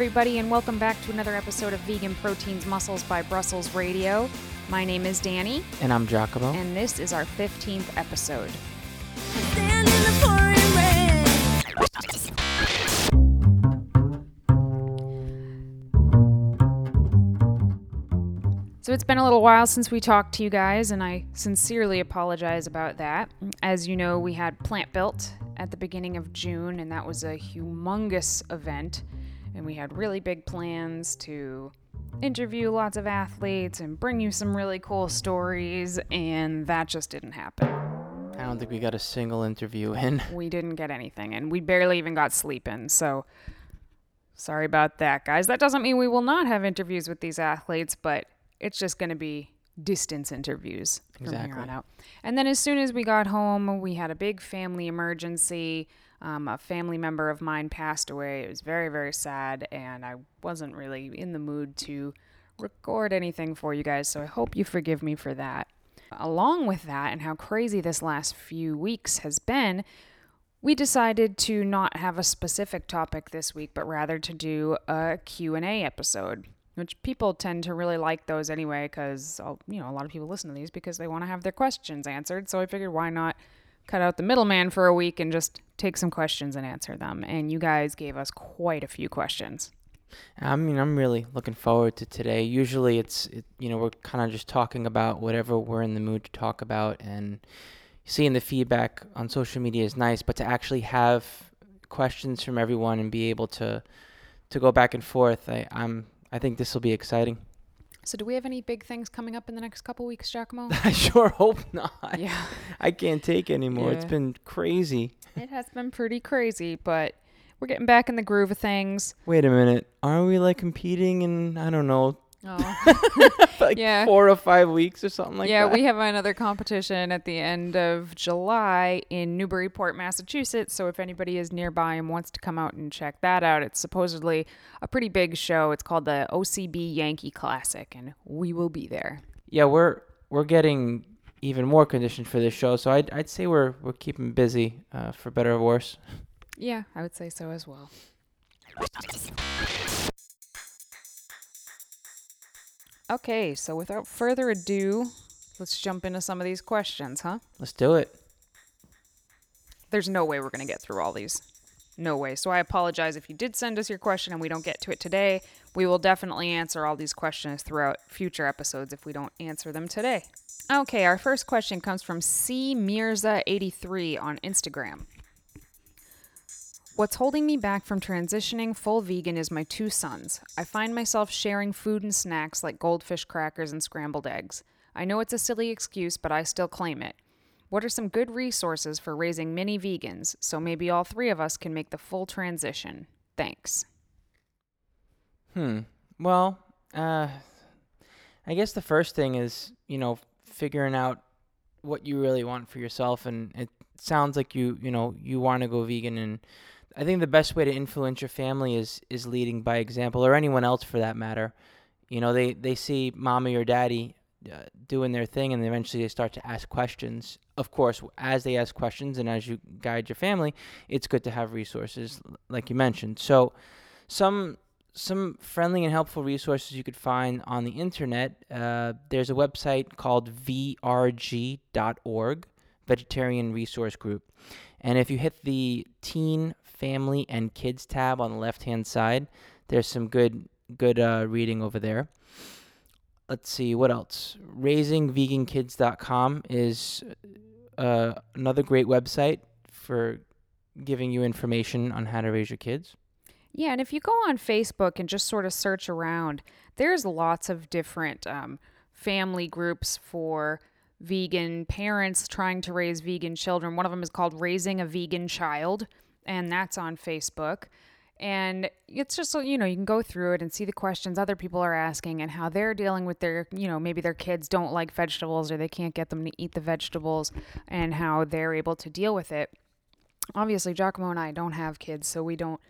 everybody, and welcome back to another episode of Vegan Proteins Muscles by Brussels Radio. My name is Danny, And I'm Giacomo. and this is our 15th episode. Stand in the pouring rain. So it's been a little while since we talked to you guys, and I sincerely apologize about that. As you know, we had Plant Built at the beginning of June, and that was a humongous event. And we had really big plans to interview lots of athletes and bring you some really cool stories, and that just didn't happen. I don't think we got a single interview in. We didn't get anything, and we barely even got sleep in. So sorry about that, guys. That doesn't mean we will not have interviews with these athletes, but it's just going to be distance interviews from here on out. And then as soon as we got home, we had a big family emergency. Um, a family member of mine passed away. It was very, very sad, and I wasn't really in the mood to record anything for you guys. So I hope you forgive me for that. Along with that, and how crazy this last few weeks has been, we decided to not have a specific topic this week, but rather to do a Q&A episode, which people tend to really like those anyway because you know, a lot of people listen to these because they want to have their questions answered. So I figured why not cut out the middleman for a week and just take some questions and answer them. And you guys gave us quite a few questions. I mean, I'm really looking forward to today. Usually it's, it, you know, we're kind of just talking about whatever we're in the mood to talk about and seeing the feedback on social media is nice, but to actually have questions from everyone and be able to to go back and forth, I, I'm I think this will be exciting. So do we have any big things coming up in the next couple weeks, Giacomo? I sure hope not. yeah. I can't take anymore. It's been crazy. It has been pretty crazy, but we're getting back in the groove of things. Wait a minute. Aren't we like competing in I don't know, Oh. like Yeah. four or five weeks or something like yeah, that? Yeah, we have another competition at the end of July in Newburyport, Massachusetts. So if anybody is nearby and wants to come out and check that out, it's supposedly a pretty big show. It's called the OCB Yankee Classic, and we will be there. yeah, we're we're getting even more conditioned for this show, so I'd I'd say we're we're keeping busy, uh, for better or worse. Yeah, I would say so as well. Okay, so without further ado, let's jump into some of these questions, huh? Let's do it. there's no way we're going to get through all these. No way. So I apologize if you did send us your question and we don't get to it today. We will definitely answer all these questions throughout future episodes if we don't answer them today. Okay, our first question comes from C Mirza83 on Instagram. What's holding me back from transitioning full vegan is my two sons. I find myself sharing food and snacks like goldfish crackers and scrambled eggs. I know it's a silly excuse, but I still claim it. What are some good resources for raising mini vegans so maybe all three of us can make the full transition? Thanks. Hmm. Well, uh, I guess the first thing is you know figuring out what you really want for yourself, and it sounds like you you know you want to go vegan, and I think the best way to influence your family is is leading by example, or anyone else for that matter. You know, they they see mommy or daddy uh, doing their thing, and eventually they start to ask questions. Of course, as they ask questions, and as you guide your family, it's good to have resources, like you mentioned. So, some some friendly and helpful resources you could find on the internet. Uh, there's a website called vrg.org, Vegetarian Resource Group. And if you hit the teen, family, and kids tab on the left hand side, there's some good good uh, reading over there. Let's see what else. RaisingVeganKids.com is uh, another great website for giving you information on how to raise your kids. Yeah, and if you go on Facebook and just sort of search around, there's lots of different um, family groups for vegan parents trying to raise vegan children. One of them is called Raising a Vegan Child, and that's on Facebook. And it's just you know, you can go through it and see the questions other people are asking and how they're dealing with their, you know, maybe their kids don't like vegetables or they can't get them to eat the vegetables and how they're able to deal with it. Obviously, Giacomo and I don't have kids, so we don't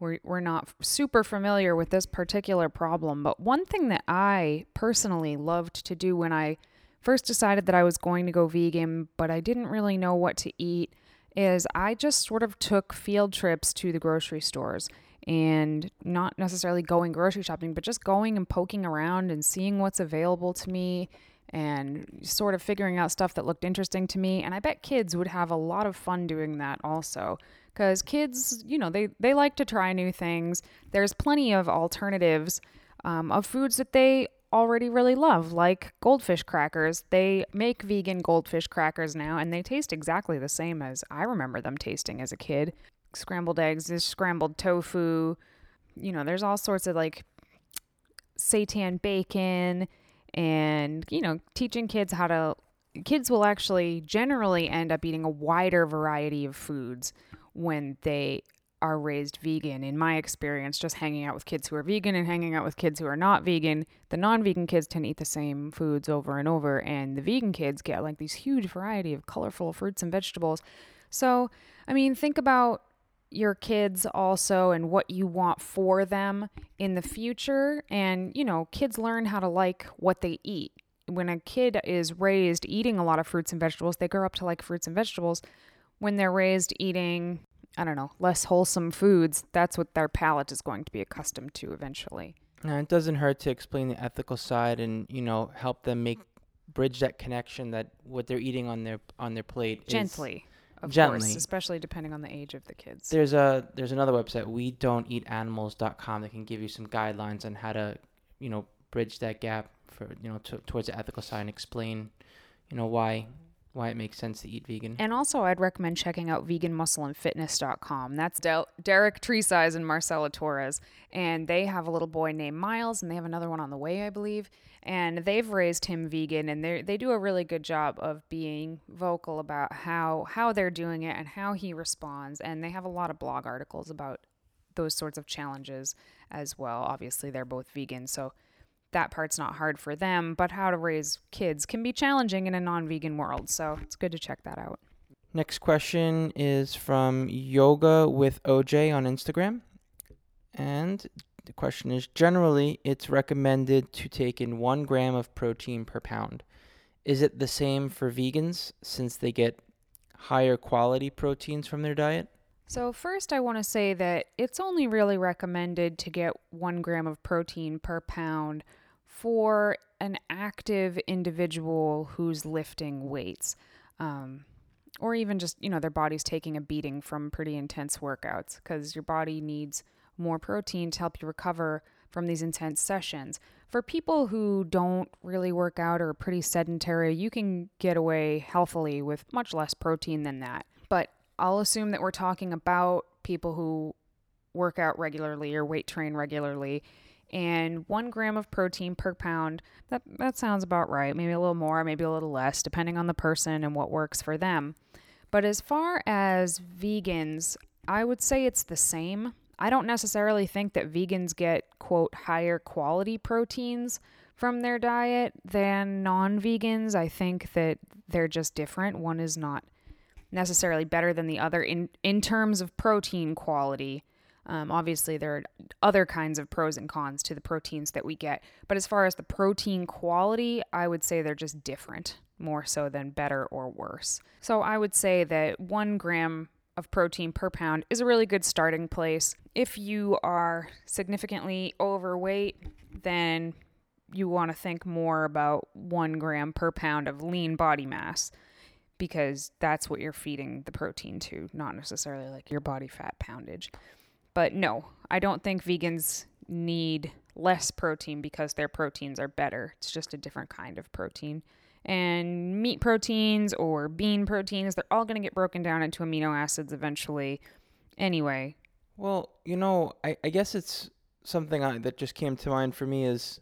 we're, we're not super familiar with this particular problem. But one thing that I personally loved to do when I first decided that I was going to go vegan, but I didn't really know what to eat, is I just sort of took field trips to the grocery stores. and not necessarily going grocery shopping, but just going and poking around and seeing what's available to me and sort of figuring out stuff that looked interesting to me. And I bet kids would have a lot of fun doing that also. Because kids, you know, they, they like to try new things. There's plenty of alternatives um, of foods that they already really love, like goldfish crackers. They make vegan goldfish crackers now, and they taste exactly the same as I remember them tasting as a kid. Scrambled eggs, scrambled tofu. You know, there's all sorts of like seitan bacon and you know teaching kids how to kids will actually generally end up eating a wider variety of foods when they are raised vegan in my experience just hanging out with kids who are vegan and hanging out with kids who are not vegan the non-vegan kids tend to eat the same foods over and over and the vegan kids get like these huge variety of colorful fruits and vegetables so i mean think about your kids also and what you want for them in the future. And, you know, kids learn how to like what they eat. When a kid is raised eating a lot of fruits and vegetables, they grow up to like fruits and vegetables. When they're raised eating, I don't know, less wholesome foods, that's what their palate is going to be accustomed to eventually. Now, it doesn't hurt to explain the ethical side and you know help them make bridge that connection that what they're eating on their on their plate is- Gently, of Gently. course, especially depending on the age of the kids. There's a there's another website we don't eat animals.com that can give you some guidelines on how to you know bridge that gap for you know to, towards the ethical side and explain you know why why it makes sense to eat vegan. And also, I'd recommend checking out veganmuscleandfitness.com. That's Del- Derek Tresize and Marcella Torres. And they have a little boy named Miles, and they have another one on the way, I believe. And they've raised him vegan, and they they do a really good job of being vocal about how how they're doing it and how he responds. And they have a lot of blog articles about those sorts of challenges as well. Obviously, they're both vegan, so that part's not hard for them. But how to raise kids can be challenging in a non-vegan world, so it's good to check that out. Next question is from Yoga with OJ on Instagram. And the question is generally, it's recommended to take in one gram of protein per pound. Is it the same for vegans since they get higher quality proteins from their diet? So, first, I want to say that it's only really recommended to get one gram of protein per pound for an active individual who's lifting weights. Um, or even just, you know, their body's taking a beating from pretty intense workouts because your body needs more protein to help you recover from these intense sessions. For people who don't really work out or are pretty sedentary, you can get away healthily with much less protein than that. But I'll assume that we're talking about people who work out regularly or weight train regularly. And one gram of protein per pound, that, that sounds about right. Maybe a little more, maybe a little less, depending on the person and what works for them. But as far as vegans, I would say it's the same. I don't necessarily think that vegans get, quote, higher quality proteins from their diet than non vegans. I think that they're just different. One is not necessarily better than the other in, in terms of protein quality. Um, obviously, there are other kinds of pros and cons to the proteins that we get. But as far as the protein quality, I would say they're just different more so than better or worse. So I would say that one gram of protein per pound is a really good starting place. If you are significantly overweight, then you want to think more about one gram per pound of lean body mass because that's what you're feeding the protein to, not necessarily like your body fat poundage. But no, I don't think vegans need less protein because their proteins are better. It's just a different kind of protein. And meat proteins or bean proteins, they're all going to get broken down into amino acids eventually. Anyway, Well, you know, I, I guess it's something I, that just came to mind for me is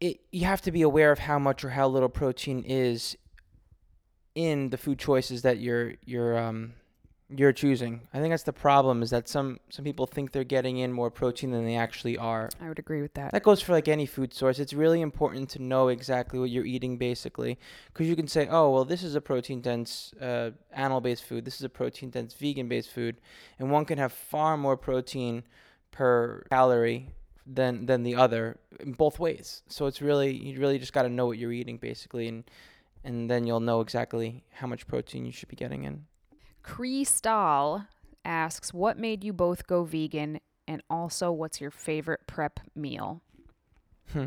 it you have to be aware of how much or how little protein is in the food choices that you're you're um you're choosing. I think that's the problem is that some some people think they're getting in more protein than they actually are. I would agree with that. That goes for like any food source. It's really important to know exactly what you're eating, basically, because you can say, "Oh, well, this is a protein-dense uh, animal-based food. This is a protein-dense vegan-based food," and one can have far more protein per calorie than than the other in both ways. So it's really you really just got to know what you're eating, basically, and and then you'll know exactly how much protein you should be getting in. Cristal asks, What made you both go vegan? And also, what's your favorite prep meal? Hmm.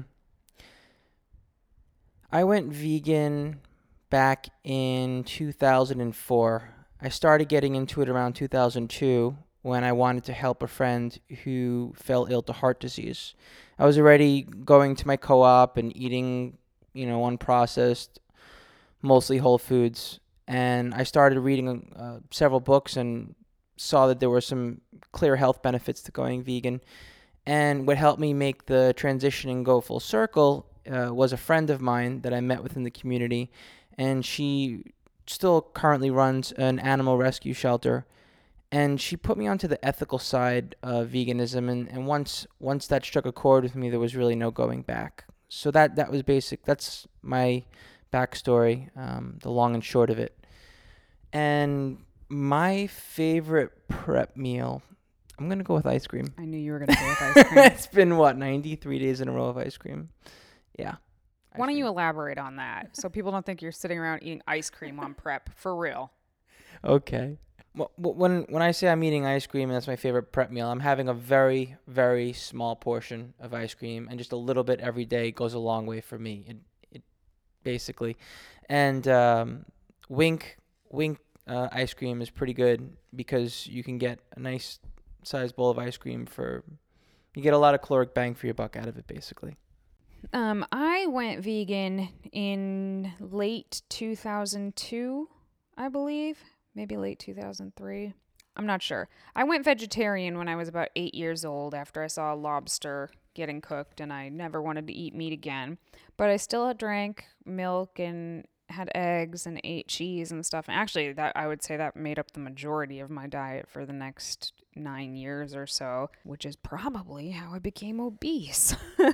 I went vegan back in 2004. I started getting into it around 2002 when I wanted to help a friend who fell ill to heart disease. I was already going to my co-op and eating, you know, unprocessed, mostly whole foods, and I started reading uh, several books and saw that there were some clear health benefits to going vegan. And what helped me make the transition and go full circle uh, was a friend of mine that I met within the community, and she still currently runs an animal rescue shelter. And she put me onto the ethical side of veganism, and, and once once that struck a chord with me, there was really no going back. So that that was basic. That's my backstory, um, the long and short of it. And my favorite prep meal, I'm gonna go with ice cream. I knew you were going to go with ice cream. it's been what 93 days in a row of ice cream. Yeah. ice Why don't you elaborate on that so people don't think you're sitting around eating ice cream on prep for real? Okay. Well, wh- When when I say I'm eating ice cream and that's my favorite prep meal, I'm having a very very small portion of ice cream and just a little bit every day goes a long way for me. It basically, and um, Wink Wink uh, ice cream is pretty good because you can get a nice sized bowl of ice cream for you get a lot of caloric bang for your buck out of it basically. Um, I went vegan in late 2002, I believe, maybe late 2003. I'm not sure. I went vegetarian when I was about eight years old after I saw a lobster getting cooked, and I never wanted to eat meat again. But I still drank milk and had eggs and ate cheese and stuff. And actually, that I would say that made up the majority of my diet for the next nine years or so, which is probably how I became obese.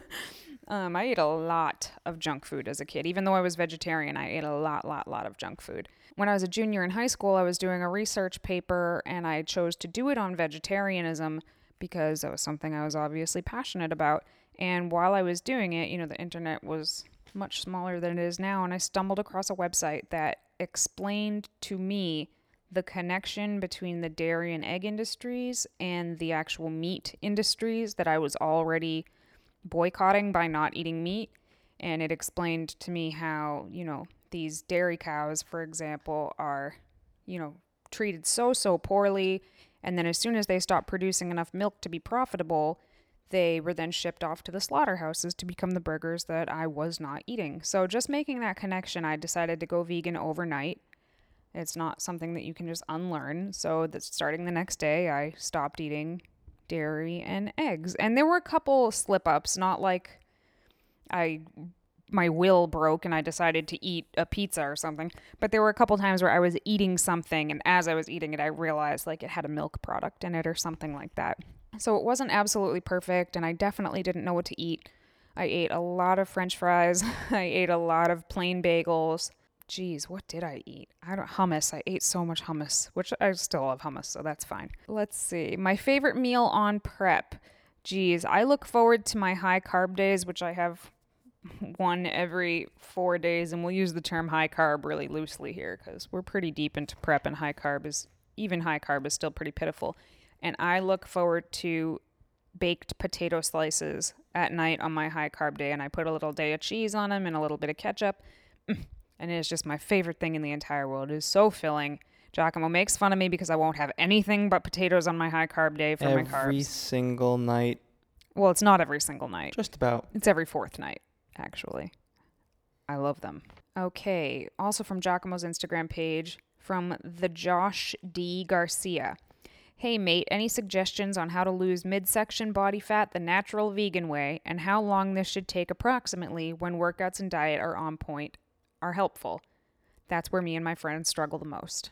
Um, I ate a lot of junk food as a kid. Even though I was vegetarian, I ate a lot, lot, lot of junk food. When I was a junior in high school, I was doing a research paper and I chose to do it on vegetarianism because that was something I was obviously passionate about. And while I was doing it, you know, the internet was much smaller than it is now, and I stumbled across a website that explained to me the connection between the dairy and egg industries and the actual meat industries that I was already boycotting by not eating meat. And it explained to me how, you know, these dairy cows, for example, are, you know, treated so, so poorly. And then as soon as they stopped producing enough milk to be profitable, they were then shipped off to the slaughterhouses to become the burgers that I was not eating. So just making that connection, I decided to go vegan overnight. It's not something that you can just unlearn. So that starting the next day, I stopped eating dairy and eggs. And there were a couple slip ups, not like I my will broke and I decided to eat a pizza or something. But there were a couple times where I was eating something and as I was eating it I realized like it had a milk product in it or something like that. So it wasn't absolutely perfect and I definitely didn't know what to eat. I ate a lot of french fries. I ate a lot of plain bagels. Geez, what did I eat? I don't hummus. I ate so much hummus, which I still love hummus, so that's fine. Let's see. My favorite meal on prep. Geez, I look forward to my high carb days, which I have one every four days, and we'll use the term high carb really loosely here because we're pretty deep into prep, and high carb is even high carb is still pretty pitiful. And I look forward to baked potato slices at night on my high carb day, and I put a little Daiya cheese on them and a little bit of ketchup. And it is just my favorite thing in the entire world. It is so filling. Giacomo makes fun of me because I won't have anything but potatoes on my high carb day for my carbs. Every single night, Well, it's not every single night. just about. It's every fourth night, actually. I love them. Okay. Also from Giacomo's Instagram page, from the Josh D. Garcia. Hey, mate, any suggestions on how to lose midsection body fat the natural vegan way and how long this should take approximately when workouts and diet are on point are helpful? That's where me and my friends struggle the most.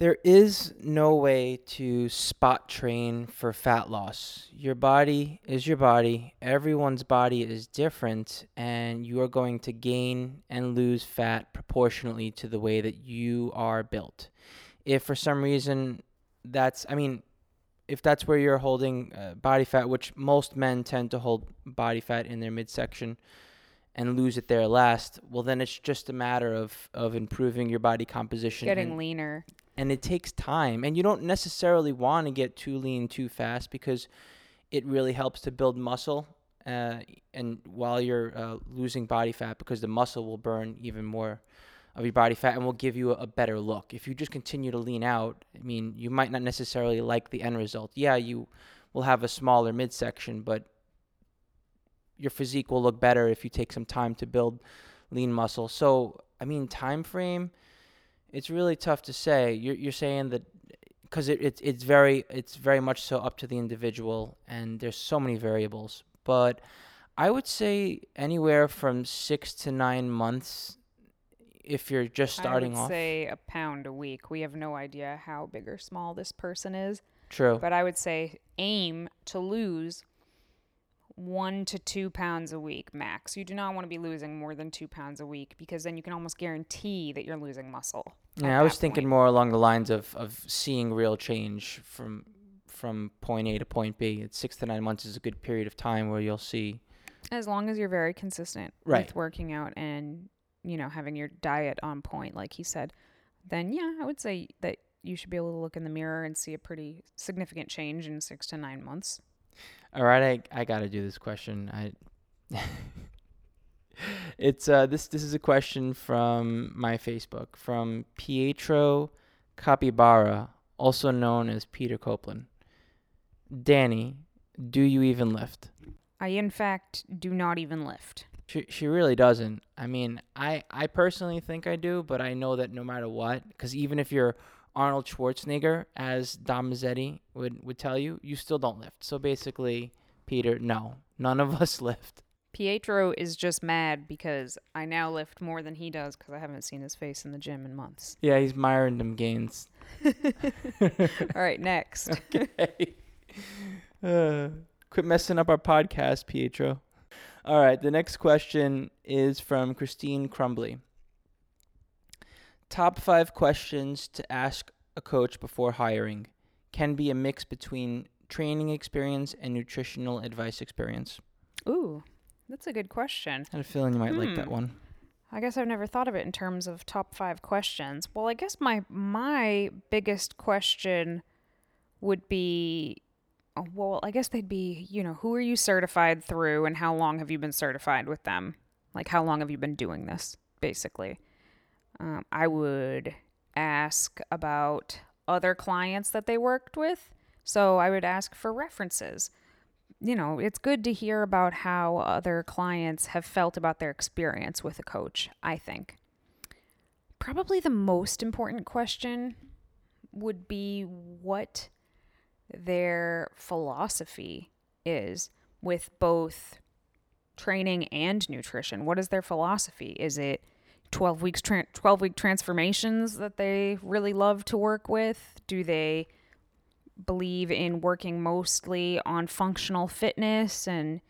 There is no way to spot train for fat loss. Your body is your body. Everyone's body is different, and you are going to gain and lose fat proportionally to the way that you are built. If for some reason that's, I mean, if that's where you're holding uh, body fat, which most men tend to hold body fat in their midsection and lose it there last, well, then it's just a matter of, of improving your body composition. Getting leaner. And it takes time and you don't necessarily want to get too lean too fast because it really helps to build muscle uh, and while you're uh, losing body fat because the muscle will burn even more of your body fat and will give you a, better look. If you just continue to lean out i mean you might not necessarily like the end result. Yeah you will have a smaller midsection but your physique will look better if you take some time to build lean muscle. So i mean time frame it's really tough to say you're, you're saying that because it, it, it's very it's very much so up to the individual and there's so many variables but i would say anywhere from six to nine months if you're just starting I would off say a pound a week. We have no idea how big or small this person is, true but I would say aim to lose one to two pounds a week max. You do not want to be losing more than two pounds a week because then you can almost guarantee that you're losing muscle. Yeah i was thinking point. more along the lines of, of seeing real change from from point a to point b it's six to nine months is a good period of time where you'll see As long as you're very consistent Right. with working out and, you know, having your diet on point, like he said, then yeah, I would say that you should be able to look in the mirror and see a pretty significant change in six to nine months. All right, I I gotta do this question. I it's uh this this is a question from my Facebook from Pietro Capybara, also known as Peter Copeland. Danny, do you even lift? I, in fact, do not even lift. She she really doesn't. I mean, I I personally think I do, but I know that no matter what, because even if you're Arnold Schwarzenegger, as Dom Mazzetti would would tell you, you still don't lift. So basically, Peter, no, none of us lift. Pietro is just mad because I now lift more than he does because I haven't seen his face in the gym in months. Yeah, he's miring them gains. All right, next. okay. Uh, quit messing up our podcast, Pietro. All right, the next question is from Christine Crumbly. Top five questions to ask a coach before hiring can be a mix between training experience and nutritional advice experience. Ooh, that's a good question. I had a feeling you might like that Hmm. one. I guess I've never thought of it in terms of top five questions. Well, I guess my my biggest question would be, oh, well, I guess they'd be, you know, who are you certified through, and how long have you been certified with them? Like, how long have you been doing this, basically? Um, I would ask about other clients that they worked with. So I would ask for references you know, it's good to hear about how other clients have felt about their experience with a coach, I think. Probably the most important question would be what their philosophy is with both training and nutrition. What is their philosophy? Is it 12 weeks tran 12 week transformations that they really love to work with? Do they believe in working mostly on functional fitness and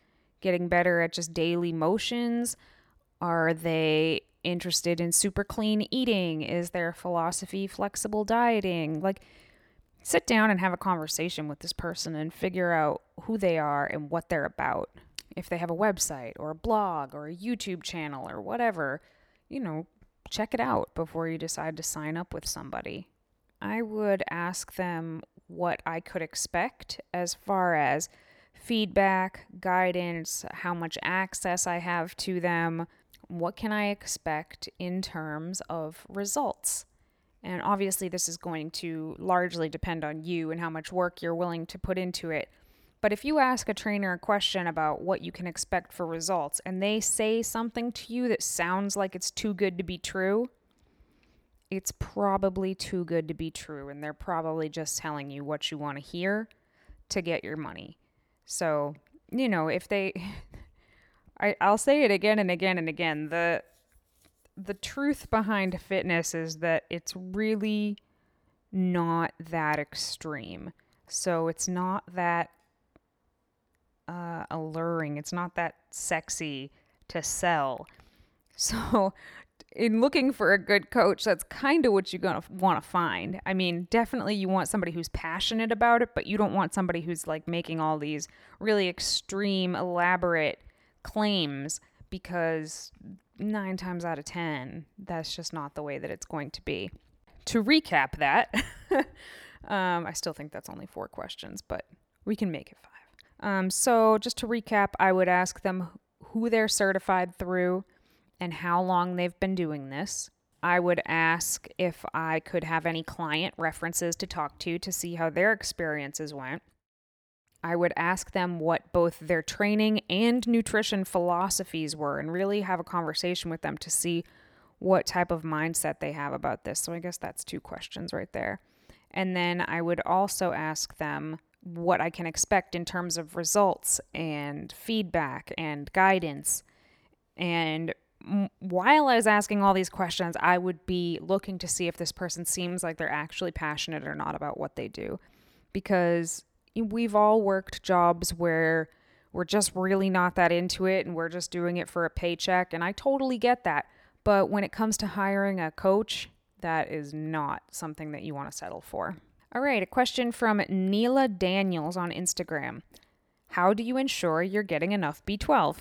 getting better at just daily motions? Are they interested in super clean eating? Is their philosophy flexible dieting? Like, sit down and have a conversation with this person and figure out who they are and what they're about. If they have a website or a blog or a YouTube channel or whatever, you know, check it out before you decide to sign up with somebody. I would ask them what I could expect as far as feedback, guidance, how much access I have to them, what can I expect in terms of results. And obviously, this is going to largely depend on you and how much work you're willing to put into it. But if you ask a trainer a question about what you can expect for results and they say something to you that sounds like it's too good to be true, it's probably too good to be true. And they're probably just telling you what you want to hear to get your money. So, you know, if they, I, I'll say it again and again and again. The, the truth behind fitness is that it's really not that extreme. So it's not that uh, alluring. It's not that sexy to sell. So, in looking for a good coach, that's kind of what you're going to want to find. I mean, definitely you want somebody who's passionate about it, but you don't want somebody who's like making all these really extreme, elaborate claims because nine times out of 10, that's just not the way that it's going to be. to recap that, um, I still think that's only four questions, but we can make it five. Um, so, just to recap, I would ask them who they're certified through and how long they've been doing this. I would ask if I could have any client references to talk to to see how their experiences went. I would ask them what both their training and nutrition philosophies were and really have a conversation with them to see what type of mindset they have about this. So I guess that's two questions right there. And then I would also ask them what I can expect in terms of results and feedback and guidance. And while I was asking all these questions, I would be looking to see if this person seems like they're actually passionate or not about what they do. Because we've all worked jobs where we're just really not that into it and we're just doing it for a paycheck. And I totally get that. But when it comes to hiring a coach, that is not something that you want to settle for. All right, a question from Neela Daniels on Instagram. How do you ensure you're getting enough B12?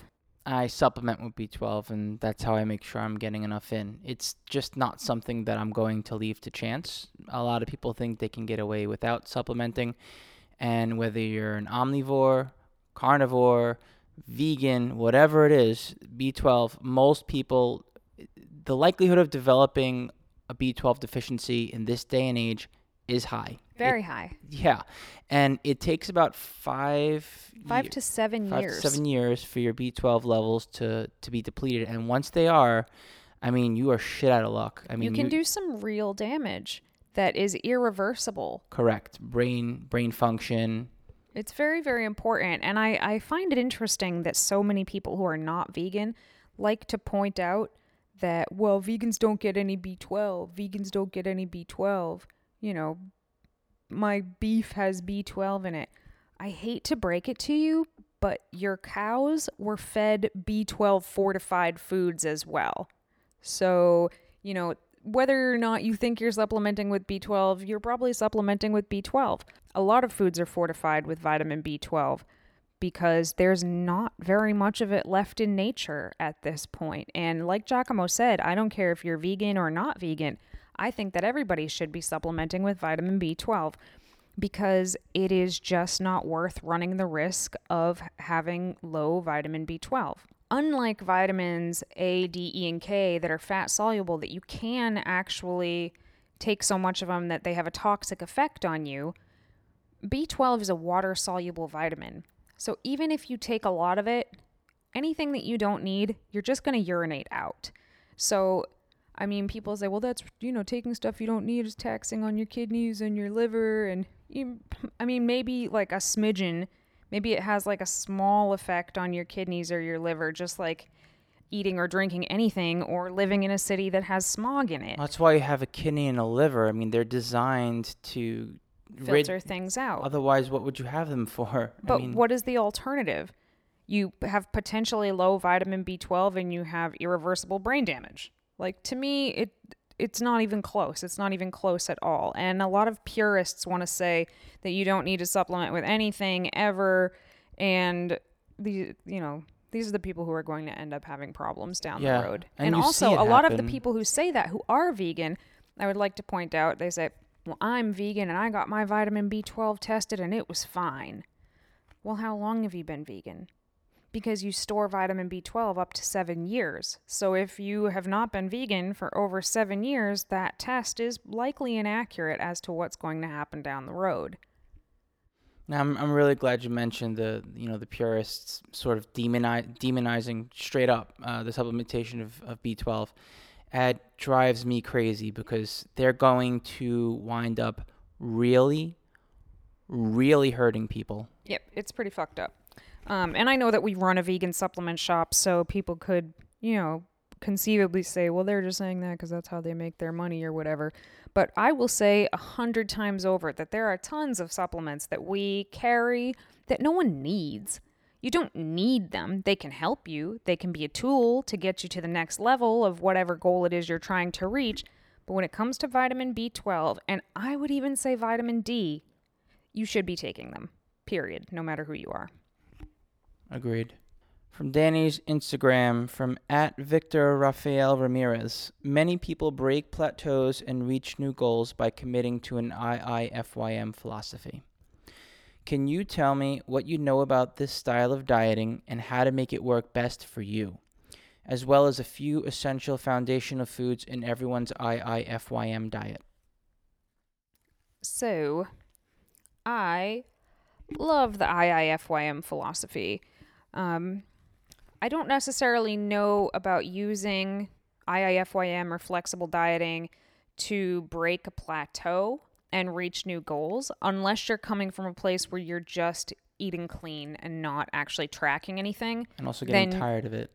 I supplement with B12, and that's how I make sure I'm getting enough in. It's just not something that I'm going to leave to chance. A lot of people think they can get away without supplementing, and whether you're an omnivore, carnivore, vegan, whatever it is, B12, most people, the likelihood of developing a B12 deficiency in this day and age is high. Very high. Yeah, and it takes about five Five to seven five years. to seven years for your B12 levels to to be depleted, and once they are, I mean, you are shit out of luck. I mean, you can do some real damage that is irreversible. correct brain brain function. It's very, very important. And I, I find it interesting that so many people who are not vegan like to point out that, well, vegans don't get any B12. Vegans don't get any B12. You know, my beef has B12 in it. I hate to break it to you, but your cows were fed B12 fortified foods as well. So, you know, whether or not you think you're supplementing with B12, you're probably supplementing with B12. A lot of foods are fortified with vitamin B12 because there's not very much of it left in nature at this point. And like Giacomo said, I don't care if you're vegan or not vegan. I think that everybody should be supplementing with vitamin B12 because it is just not worth running the risk of having low vitamin B12. Unlike vitamins A, D, E, and K that are fat soluble, that you can actually take so much of them that they have a toxic effect on you, B12 is a water soluble vitamin. So even if you take a lot of it, anything that you don't need, you're just going to urinate out. So, I mean, people say, well, that's, you know, taking stuff you don't need is taxing on your kidneys and your liver. And, you, I mean, maybe like a smidgen, maybe it has like a small effect on your kidneys or your liver, just like eating or drinking anything or living in a city that has smog in it. That's why you have a kidney and a liver. I mean, they're designed to rid- Filter things out. Otherwise, what would you have them for? But I mean, what is the alternative? You have potentially low vitamin B12 and you have irreversible brain damage. Like to me, it it's not even close. It's not even close at all. And a lot of purists want to say that you don't need to supplement with anything ever and the you know, these are the people who are going to end up having problems down Yeah, the road. and And, also, a lot of the people who say that who are vegan, I would like to point out, they say, "Well, I'm vegan and I got my vitamin B12 tested and it was fine." Well, how long have you been vegan? Because you store vitamin B12 up to seven years. So if you have not been vegan for over seven years, that test is likely inaccurate as to what's going to happen down the road. Now, I'm I'm really glad you mentioned the you know the purists sort of demoni- demonizing straight up uh, the supplementation of, of B12. It drives me crazy because they're going to wind up really, really hurting people. Yep, it's pretty fucked up. Um, and I know that we run a vegan supplement shop, so people could, you know, conceivably say, well, they're just saying that because that's how they make their money or whatever. But I will say a hundred times over that there are tons of supplements that we carry that no one needs. You don't need them. They can help you, they can be a tool to get you to the next level of whatever goal it is you're trying to reach. But when it comes to vitamin B12, and I would even say vitamin D, you should be taking them, period, no matter who you are. Agreed. From Danny's Instagram, from at Victor Rafael Ramirez. Many people break plateaus and reach new goals by committing to an IIFYM philosophy. Can you tell me what you know about this style of dieting and how to make it work best for you, as well as a few essential foundational foods in everyone's IIFYM diet? So, I love the IIFYM philosophy. Um, I don't necessarily know about using IIFYM or flexible dieting to break a plateau and reach new goals unless you're coming from a place where you're just eating clean and not actually tracking anything. And also getting Then- tired of it.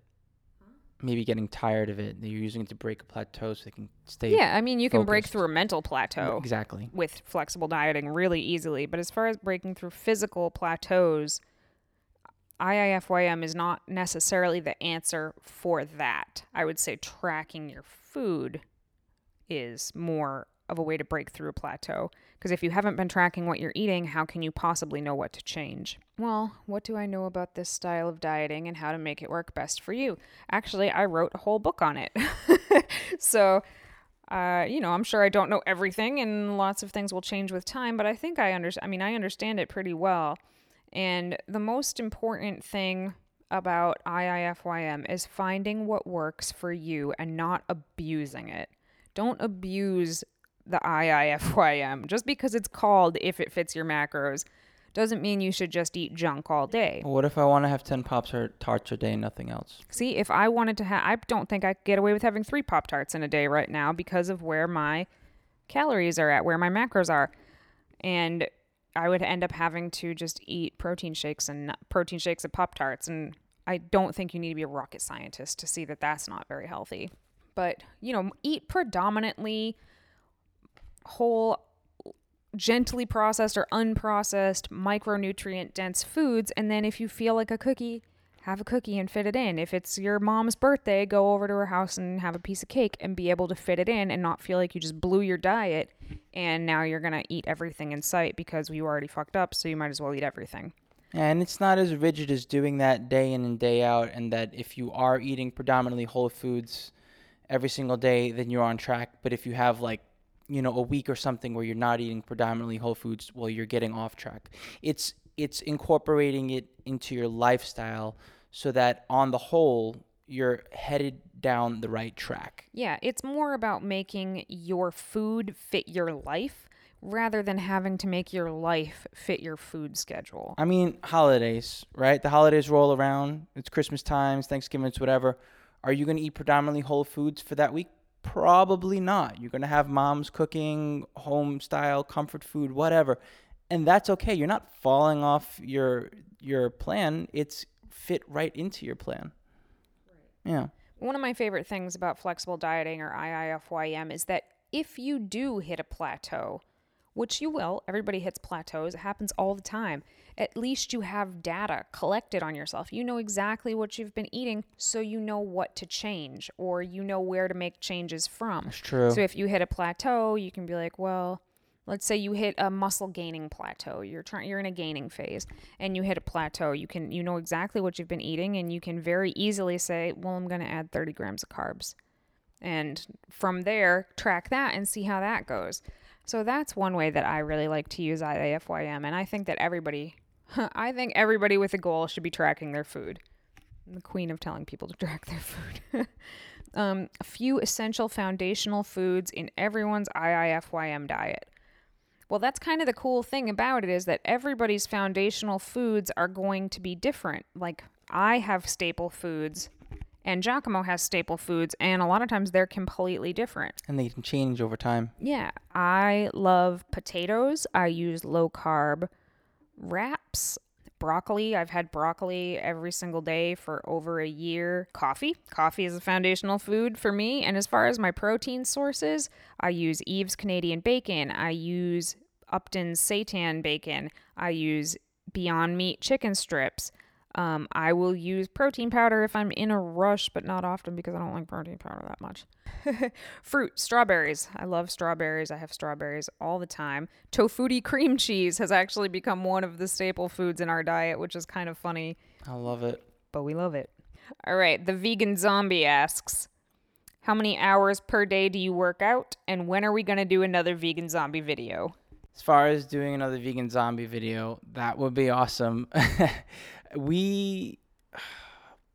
Maybe getting tired of it. You're using it to break a plateau so they can stay. Yeah, I mean, you can break through a mental plateau. Exactly. with flexible dieting really easily. But as far as breaking through physical plateaus, IIFYM is not necessarily the answer for that. I would say tracking your food is more of a way to break through a plateau. Because if you haven't been tracking what you're eating, how can you possibly know what to change? Well, what do I know about this style of dieting and how to make it work best for you? Actually, I wrote a whole book on it. so, uh, you know, I'm sure I don't know everything and lots of things will change with time, but I think I understand. I mean, I understand it pretty well. And the most important thing about IIFYM is finding what works for you and not abusing it. Don't abuse the IIFYM. Just because it's called if it fits your macros doesn't mean you should just eat junk all day. What if I want to have 10 Pops or tarts a day and nothing else? See, if I wanted to have, I don't think I could get away with having three Pop Tarts in a day right now because of where my calories are at, where my macros are. And I would end up having to just eat protein shakes and protein shakes and Pop Tarts. And I don't think you need to be a rocket scientist to see that that's not very healthy. But, you know, eat predominantly whole gently processed or unprocessed micronutrient dense foods and then if you feel like a cookie have a cookie and fit it in if it's your mom's birthday go over to her house and have a piece of cake and be able to fit it in and not feel like you just blew your diet and now you're going to eat everything in sight because you already fucked up so you might as well eat everything and it's not as rigid as doing that day in and day out, and that if you are eating predominantly whole foods every single day, then you're on track. But if you have like, you know, a week or something where you're not eating predominantly whole foods, well, you're getting off track. It's it's incorporating it into your lifestyle so that on the whole you're headed down the right track. Yeah, it's more about making your food fit your life rather than having to make your life fit your food schedule. I mean, holidays, right? The holidays roll around. It's Christmas times, Thanksgiving, it's whatever. Are you going to eat predominantly whole foods for that week? Probably not. You're going to have mom's cooking, home style, comfort food, whatever. And that's okay. You're not falling off your your plan. It's fit right into your plan. Right. Yeah. One of my favorite things about flexible dieting or IIFYM is that if you do hit a plateau, which you will, everybody hits plateaus, it happens all the time. At least you have data collected on yourself. You know exactly what you've been eating, so you know what to change or you know where to make changes from. That's true. So if you hit a plateau, you can be like, well, let's say you hit a muscle gaining plateau. You're trying you're in a gaining phase and you hit a plateau. You can you know exactly what you've been eating and you can very easily say, well, I'm going to add 30 grams of carbs. And from there, track that and see how that goes. So that's one way that I really like to use IIFYM and I think that everybody I think everybody with a goal should be tracking their food. I'm the queen of telling people to track their food. um, a few essential foundational foods in everyone's IIFYM diet. Well, that's kind of the cool thing about it is that everybody's foundational foods are going to be different. Like I have staple foods and Giacomo has staple foods and a lot of times they're completely different. and they can change over time. Yeah, I love potatoes. I use low carb wraps. Broccoli, I've had broccoli every single day for over a year. Coffee, coffee is a foundational food for me. And as far as my protein sources, I use Yves Canadian bacon. I use Upton's seitan bacon. I use Beyond Meat chicken strips. Um, I will use protein powder if I'm in a rush, but not often because I don't like protein powder that much. Fruit, strawberries. I love strawberries. I have strawberries all the time. Tofutti cream cheese has actually become one of the staple foods in our diet, which is kind of funny. I love it. but we love it. All right, the vegan zombie asks, "How many hours per day do you work out, and when are we gonna do another vegan zombie video?" As far as doing another vegan zombie video, that would be awesome. we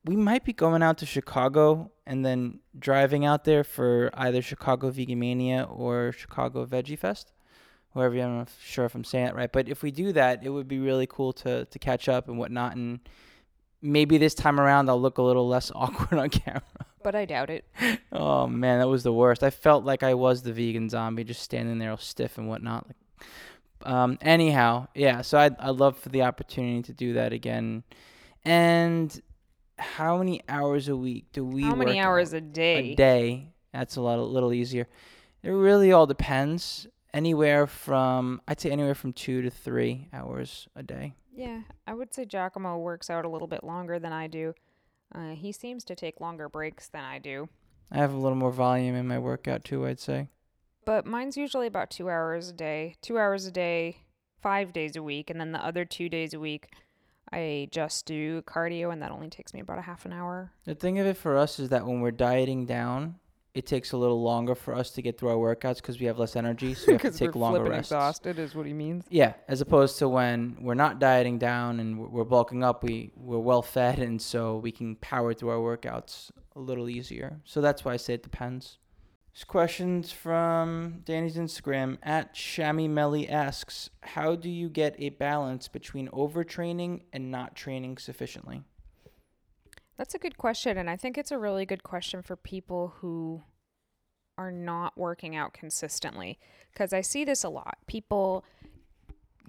we might be going out to Chicago and then driving out there for either Chicago Vegan Mania or Chicago Veggie Fest. Whoever I'm not sure if I'm saying it right, but if we do that, it would be really cool to to catch up and whatnot. And maybe this time around, I'll look a little less awkward on camera. But I doubt it. Oh man, that was the worst. I felt like I was the vegan zombie, just standing there all stiff and whatnot. Like, um, anyhow, yeah. So I'd I'd love for the opportunity to do that again. And how many hours a week do we? How many hours a day? A day. That's a lot, a little easier. It really all depends. Anywhere from I'd say anywhere from two to three hours a day. Yeah, I would say Giacomo works out a little bit longer than I do. Uh, he seems to take longer breaks than I do. I have a little more volume in my workout too. I'd say. But mine's usually about two hours a day. Two hours a day, five days a week. And then the other two days a week, I just do cardio, and that only takes me about a half an hour. The thing of it for us is that when we're dieting down, it takes a little longer for us to get through our workouts because we have less energy, so we have to take longer rests. Exhausted is what he means. Yeah, as opposed to when we're not dieting down and we're- we're bulking up, we we're well fed, and so we can power through our workouts a little easier. So that's why I say it depends. There's questions from Danny's Instagram at Shami Melly asks, "How do you get a balance between overtraining and not training sufficiently?" That's a good question, and I think it's a really good question for people who are not working out consistently. Because I see this a lot. People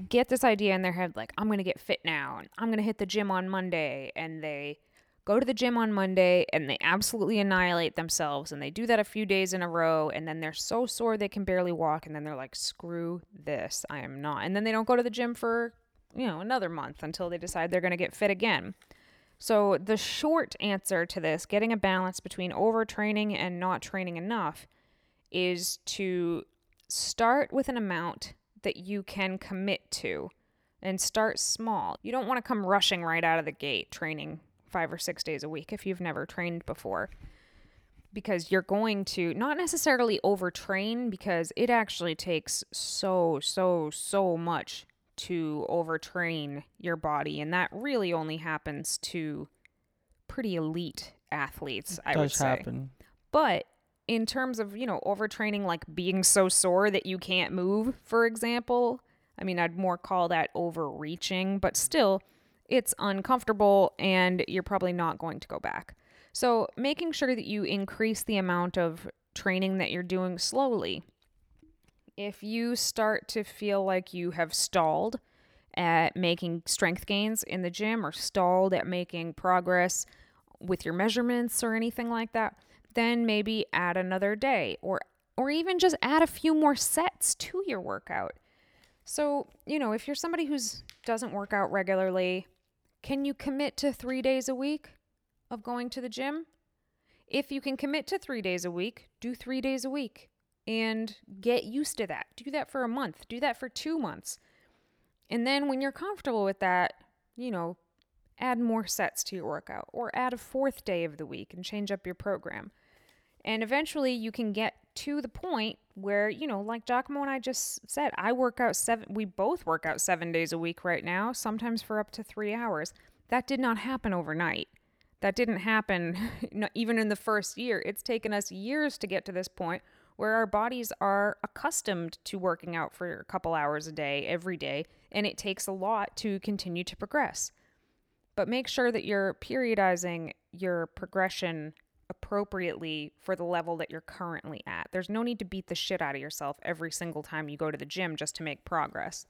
get this idea in their head like, I'm going to get fit now, and I'm going to hit the gym on Monday, and they go to the gym on Monday and they absolutely annihilate themselves, and they do that a few days in a row, and then they're so sore they can barely walk, and then they're like, screw this, I am not. And then they don't go to the gym for, you know, another month until they decide they're going to get fit again. So, the short answer to this, getting a balance between overtraining and not training enough, is to start with an amount that you can commit to and start small. You don't want to come rushing right out of the gate training five or six days a week if you've never trained before. Because you're going to not necessarily overtrain, because it actually takes so, so, so much to overtrain your body. And that really only happens to pretty elite athletes, I would Does say. happen. But in terms of, you know, overtraining, like being so sore that you can't move, for example, I mean, I'd more call that overreaching, but still, it's uncomfortable and you're probably not going to go back. So, making sure that you increase the amount of training that you're doing slowly. If you start to feel like you have stalled at making strength gains in the gym or stalled at making progress with your measurements or anything like that, then maybe add another day or or even just add a few more sets to your workout. So, you know, if you're somebody who's doesn't work out regularly, can you commit to 3 days a week of going to the gym? If you can commit to 3 days a week, do 3 days a week and get used to that. Do that for a month, do that for 2 months. And then when you're comfortable with that, you know, add more sets to your workout or add a fourth day of the week and change up your program. And eventually you can get to the point where, you know, like Giacomo and I just said, I work out seven, we both work out seven days a week right now, sometimes for up to three hours. That did not happen overnight. That didn't happen even in the first year. It's taken us years to get to this point where our bodies are accustomed to working out for a couple hours a day, every day, and it takes a lot to continue to progress but make sure that you're periodizing your progression appropriately for the level that you're currently at. There's no need to beat the shit out of yourself every single time you go to the gym just to make progress.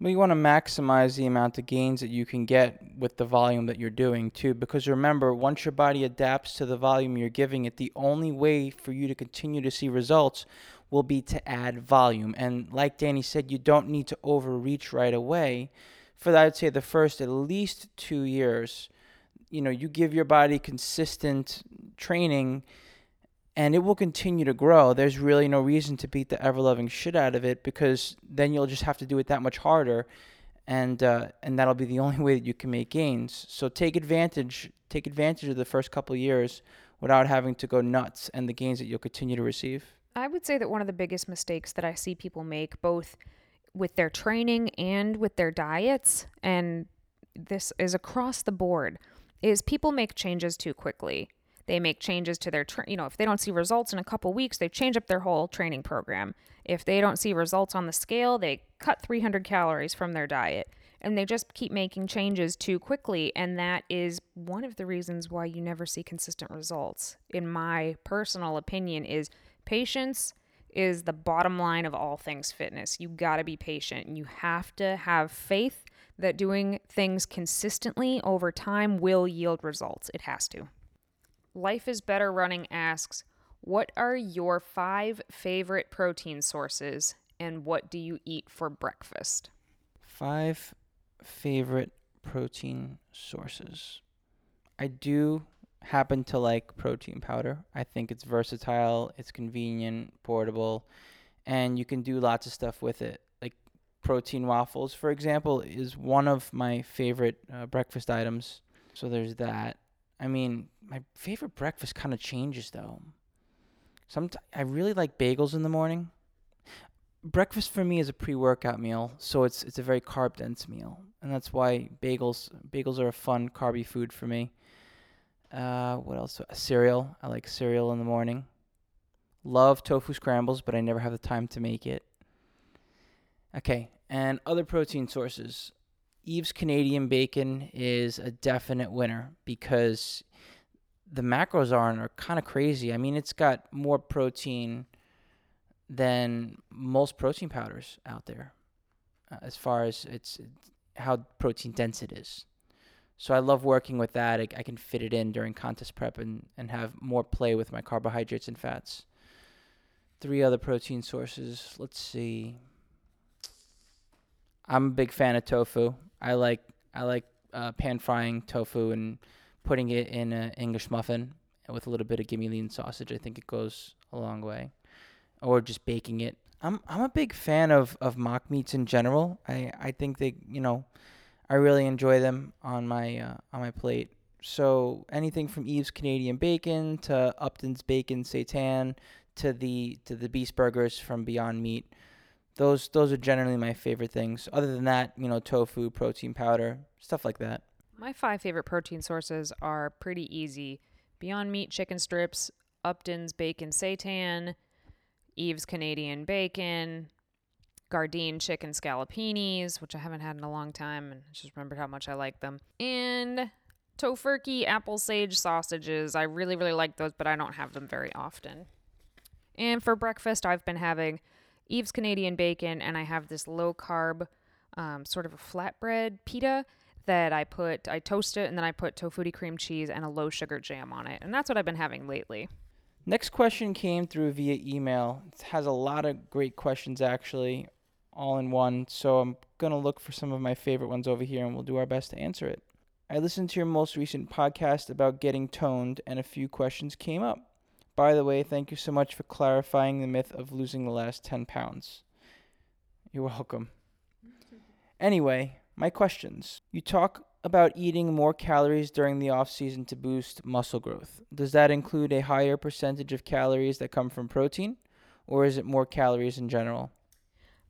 Well, you want to maximize the amount of gains that you can get with the volume that you're doing too. Because remember, once your body adapts to the volume you're giving it, the only way for you to continue to see results will be to add volume. And like Danny said, you don't need to overreach right away. For I'd say the first at least two years, you know, you give your body consistent training and it will continue to grow. There's really no reason to beat the ever loving shit out of it because then you'll just have to do it that much harder. and uh, and that'll be the only way that you can make gains. So take advantage take advantage of the first couple years without having to go nuts and the gains that you'll continue to receive. I would say that one of the biggest mistakes that I see people make, both with their training and with their diets, and this is across the board, is people make changes too quickly. They make changes to their, tra- you know, if they don't see results in a couple weeks, they change up their whole training program. If they don't see results on the scale, they cut 300 calories from their diet. And they just keep making changes too quickly. And that is one of the reasons why you never see consistent results. In my personal opinion, is patience is the bottom line of all things fitness. You got to be patient you have to have faith that doing things consistently over time will yield results. It has to. Life is Better Running asks, What are your five favorite protein sources and what do you eat for breakfast? Five favorite protein sources. I do happen to like protein powder. I think it's versatile, it's convenient, portable, and you can do lots of stuff with it. Protein waffles, for example, is one of my favorite uh, breakfast items. So there's that. I mean, my favorite breakfast kind of changes though. Sometimes I really like bagels in the morning. Breakfast for me is a pre-workout meal, so it's it's a very carb dense meal, and that's why bagels bagels are a fun carby food for me. Uh, what else? A Cereal. I like cereal in the morning. Love tofu scrambles, but I never have the time to make it. Okay, and other protein sources. Yves Canadian bacon is a definite winner because the macros on are kind of crazy. I mean, it's got more protein than most protein powders out there, uh, as far as it's, it's how protein dense it is. So I love working with that. I, I can fit it in during contest prep and, and have more play with my carbohydrates and fats. Three other protein sources. Let's see. I'm a big fan of tofu. I like I like uh, pan frying tofu and putting it in an English muffin with a little bit of Gimme Lean sausage. I think it goes a long way. Or just baking it. I'm I'm a big fan of, of mock meats in general. I, I think they you know I really enjoy them on my uh, on my plate. So anything from Yves Canadian Bacon to Upton's Bacon Seitan to the to the Beast Burgers from Beyond Meat. Those those are generally my favorite things. Other than that, you know, tofu, protein powder, stuff like that. My five favorite protein sources are pretty easy Beyond Meat chicken strips, Upton's bacon seitan, Yves Canadian bacon, Gardein chicken scallopinis, which I haven't had in a long time and I just remembered how much I like them, and Tofurky apple sage sausages. I really, really like those, but I don't have them very often. And for breakfast, I've been having Yves Canadian bacon, and I have this low carb, um, sort of a flatbread pita that I put, I toast it, and then I put Tofutti cream cheese and a low sugar jam on it. And that's what I've been having lately. Next question came through via email. It has a lot of great questions actually, all in one. So I'm gonna look for some of my favorite ones over here, and we'll do our best to answer it. I listened to your most recent podcast about getting toned, and a few questions came up. By the way, thank you so much for clarifying the myth of losing the last 10 pounds. You're welcome. Anyway, my questions. You talk about eating more calories during the off season to boost muscle growth. Does that include a higher percentage of calories that come from protein, or is it more calories in general?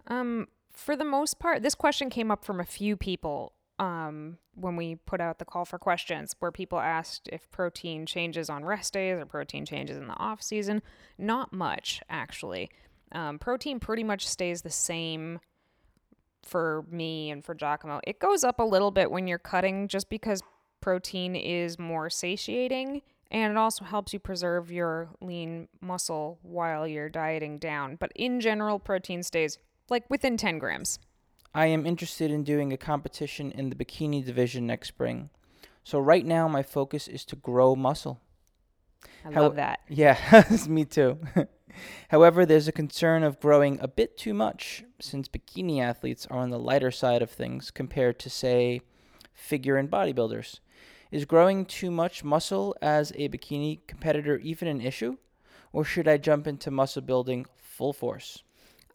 Um, for the most part, this question came up from a few people um, when we put out the call for questions, where people asked if protein changes on rest days or protein changes in the off season. Not much, actually. Um, protein pretty much stays the same for me and for Giacomo. It goes up a little bit when you're cutting, just because protein is more satiating. And it also helps you preserve your lean muscle while you're dieting down. But in general, protein stays like within 10 grams. I am interested in doing a competition in the bikini division next spring. So right now my focus is to grow muscle. I How- love that. Yeah, me too. However, there's a concern of growing a bit too much since bikini athletes are on the lighter side of things compared to, say, figure and bodybuilders. Is growing too much muscle as a bikini competitor even an issue? Or should I jump into muscle building full force?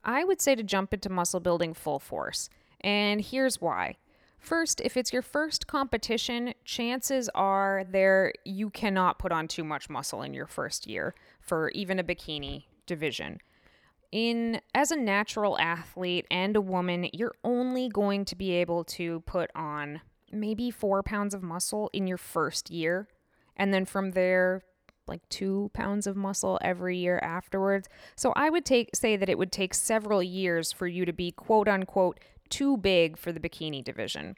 I would say to jump into muscle building full force. And here's why. First, if it's your first competition, chances are there you cannot put on too much muscle in your first year for even a bikini division. In as a natural athlete and a woman, you're only going to be able to put on maybe 4 pounds of muscle in your first year, and then from there like 2 pounds of muscle every year afterwards. So I would take say that it would take several years for you to be quote unquote too big for the bikini division.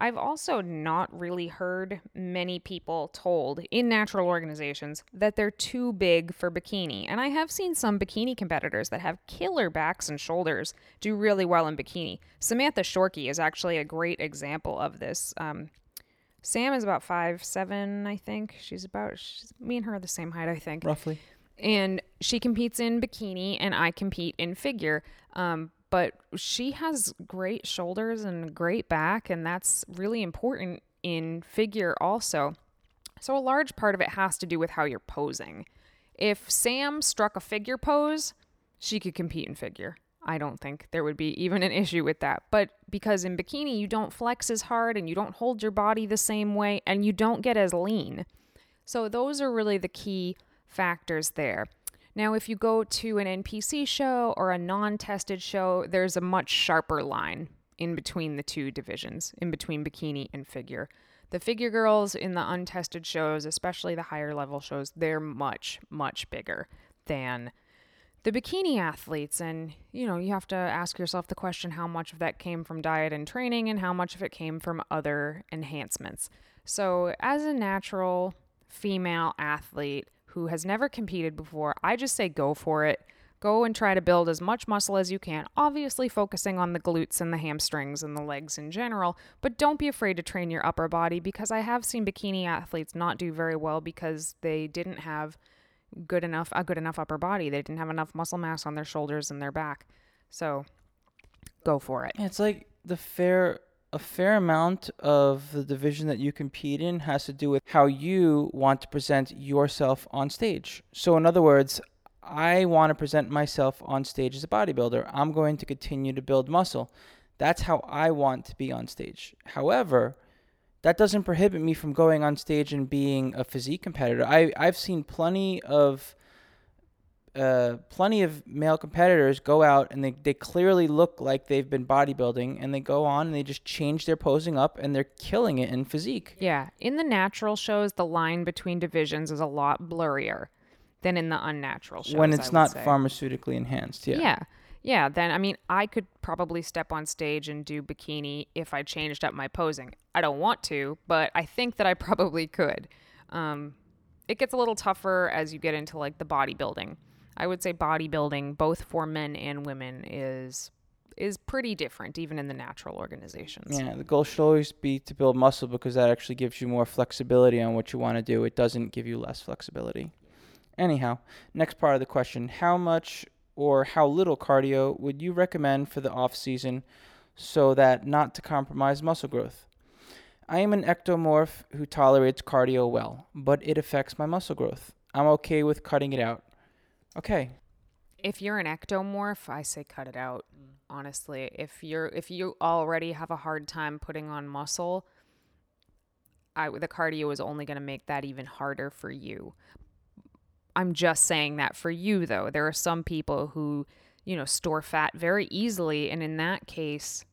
I've also not really heard many people told in natural organizations that they're too big for bikini. And I have seen some bikini competitors that have killer backs and shoulders do really well in bikini. Samantha Shorkey is actually a great example of this. Um, Sam is about five seven, I think. She's about she's, me and her are the same height, I think Roughly. and she competes in bikini and I compete in figure. Um, but she has great shoulders and great back, and that's really important in figure also. So a large part of it has to do with how you're posing. If Sam struck a figure pose, she could compete in figure. I don't think there would be even an issue with that. But because in bikini, you don't flex as hard and you don't hold your body the same way and you don't get as lean. So those are really the key factors there. Now, if you go to an NPC show or a non tested show, there's a much sharper line in between the two divisions, in between bikini and figure. The figure girls in the untested shows, especially the higher level shows, they're much, much bigger than the bikini athletes. And, you know, you have to ask yourself the question how much of that came from diet and training and how much of it came from other enhancements. So, as a natural female athlete who has never competed before, I just say go for it. Go and try to build as much muscle as you can, obviously focusing on the glutes and the hamstrings and the legs in general, but don't be afraid to train your upper body because I have seen bikini athletes not do very well because they didn't have good enough a good enough upper body. They didn't have enough muscle mass on their shoulders and their back. So go for it. It's like the fair a fair amount of the division that you compete in has to do with how you want to present yourself on stage. So in other words, I want to present myself on stage as a bodybuilder. I'm going to continue to build muscle. That's how I want to be on stage. However, that doesn't prohibit me from going on stage and being a physique competitor. I, I've seen plenty of uh, plenty of male competitors go out and they, they clearly look like they've been bodybuilding and they go on and they just change their posing up and they're killing it in physique. Yeah, in the natural shows, the line between divisions is a lot blurrier than in the unnatural shows. when it's not say. pharmaceutically enhanced. Yeah. Yeah. Yeah, then I mean, I could probably step on stage and do bikini if I changed up my posing. I don't want to, but I think that I probably could. Um, it gets a little tougher as you get into like the bodybuilding. I would say bodybuilding, both for men and women, is is pretty different, even in the natural organizations. Yeah, the goal should always be to build muscle because that actually gives you more flexibility on what you want to do. It doesn't give you less flexibility. Anyhow, next part of the question How much or how little cardio would you recommend for the off season so that not to compromise muscle growth? I am an ectomorph who tolerates cardio well, but it affects my muscle growth. I'm okay with cutting it out. Okay. If you're an ectomorph, I say cut it out. Mm. Honestly, if you're if you already have a hard time putting on muscle, I the cardio is only going to make that even harder for you. I'm just saying that for you though. There are some people who, you know, store fat very easily and in that case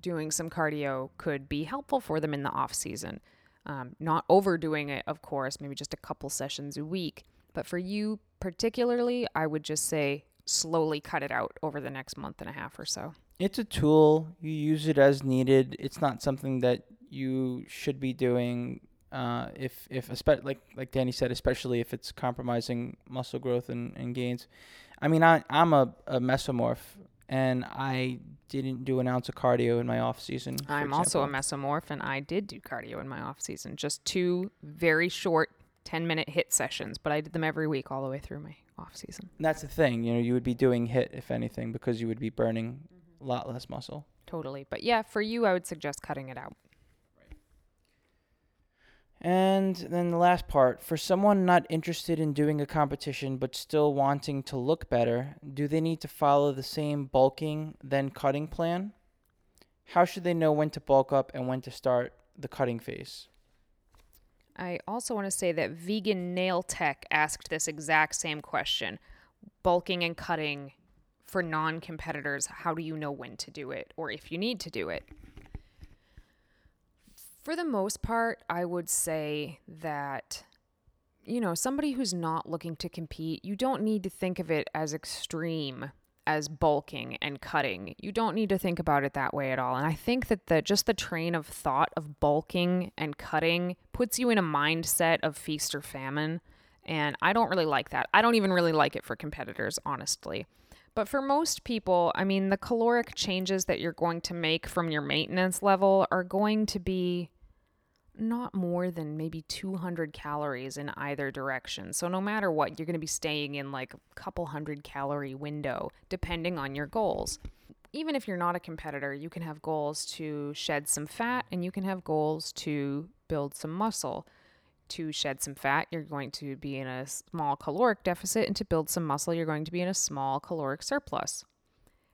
doing some cardio could be helpful for them in the off season. Um, not overdoing it, of course, maybe just a couple sessions a week. But for you particularly, I would just say slowly cut it out over the next month and a half or so. It's a tool. You use it as needed. It's not something that you should be doing uh, if if espe- like like Danny said, especially if it's compromising muscle growth and, and gains. I mean, I I'm a, a mesomorph, and I didn't do an ounce of cardio in my off season. I'm also a mesomorph and I did do cardio in my off season, just two very short 10 minute HIIT sessions, but I did them every week all the way through my off season. That's the thing. You know, you would be doing HIIT if anything because you would be burning a lot less muscle. Totally. But yeah, for you, I would suggest cutting it out. And then the last part for someone not interested in doing a competition but still wanting to look better, do they need to follow the same bulking then cutting plan? how should they know when to bulk up and when to start the cutting phase? I also want to say that Vegan Nail Tech asked this exact same question bulking and cutting for non competitors. How do you know when to do it or if you need to do it? For the most part, I would say that, you know, somebody who's not looking to compete, you don't need to think of it as extreme as bulking and cutting. You don't need to think about it that way at all. And I think that the just the train of thought of bulking and cutting puts you in a mindset of feast or famine. And I don't really like that. I don't even really like it for competitors, honestly. But for most people, I mean, the caloric changes that you're going to make from your maintenance level are going to be not more than maybe 200 calories in either direction. So no matter what, you're going to be staying in like a couple hundred calorie window depending on your goals. Even if you're not a competitor, you can have goals to shed some fat and you can have goals to build some muscle. To shed some fat, you're going to be in a small caloric deficit, and to build some muscle, you're going to be in a small caloric surplus.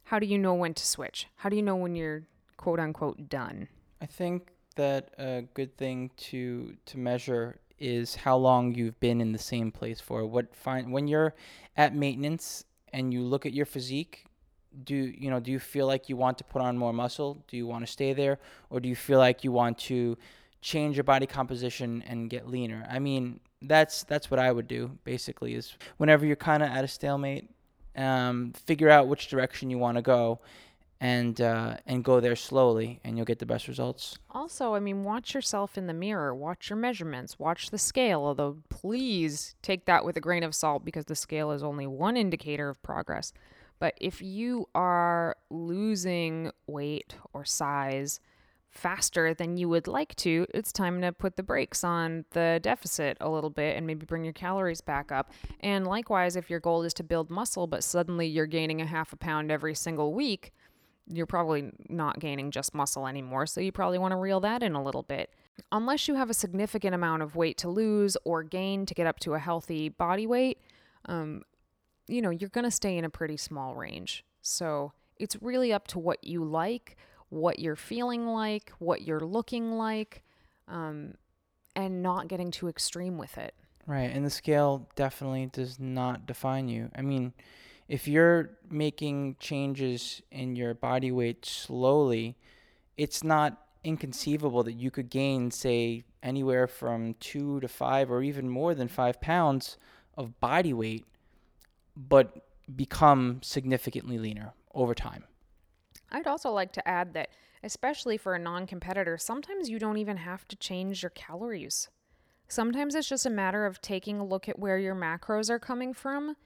How do you know when to switch? How do you know when you're quote unquote done? I think that a good thing to to measure is how long you've been in the same place for. What fine when you're at maintenance and you look at your physique, do you know do you feel like you want to put on more muscle? Do you want to stay there or do you feel like you want to change your body composition and get leaner? I mean, that's that's what I would do basically is whenever you're kind of at a stalemate, um, figure out which direction you want to go and uh, and go there slowly and you'll get the best results. Also, I mean, watch yourself in the mirror, watch your measurements, watch the scale, although please take that with a grain of salt because the scale is only one indicator of progress. But if you are losing weight or size faster than you would like to, it's time to put the brakes on the deficit a little bit and maybe bring your calories back up. And likewise, if your goal is to build muscle, but suddenly you're gaining a half a pound every single week, you're probably not gaining just muscle anymore. So you probably want to reel that in a little bit. Unless you have a significant amount of weight to lose or gain to get up to a healthy body weight, um, you know, you're going to stay in a pretty small range. So it's really up to what you like, what you're feeling like, what you're looking like, um, and not getting too extreme with it. Right, and the scale definitely does not define you. I mean, if you're making changes in your body weight slowly, it's not inconceivable that you could gain, say, anywhere from two to five or even more than five pounds of body weight, but become significantly leaner over time. I'd also like to add that, especially for a non competitor, sometimes you don't even have to change your calories. Sometimes it's just a matter of taking a look at where your macros are coming from.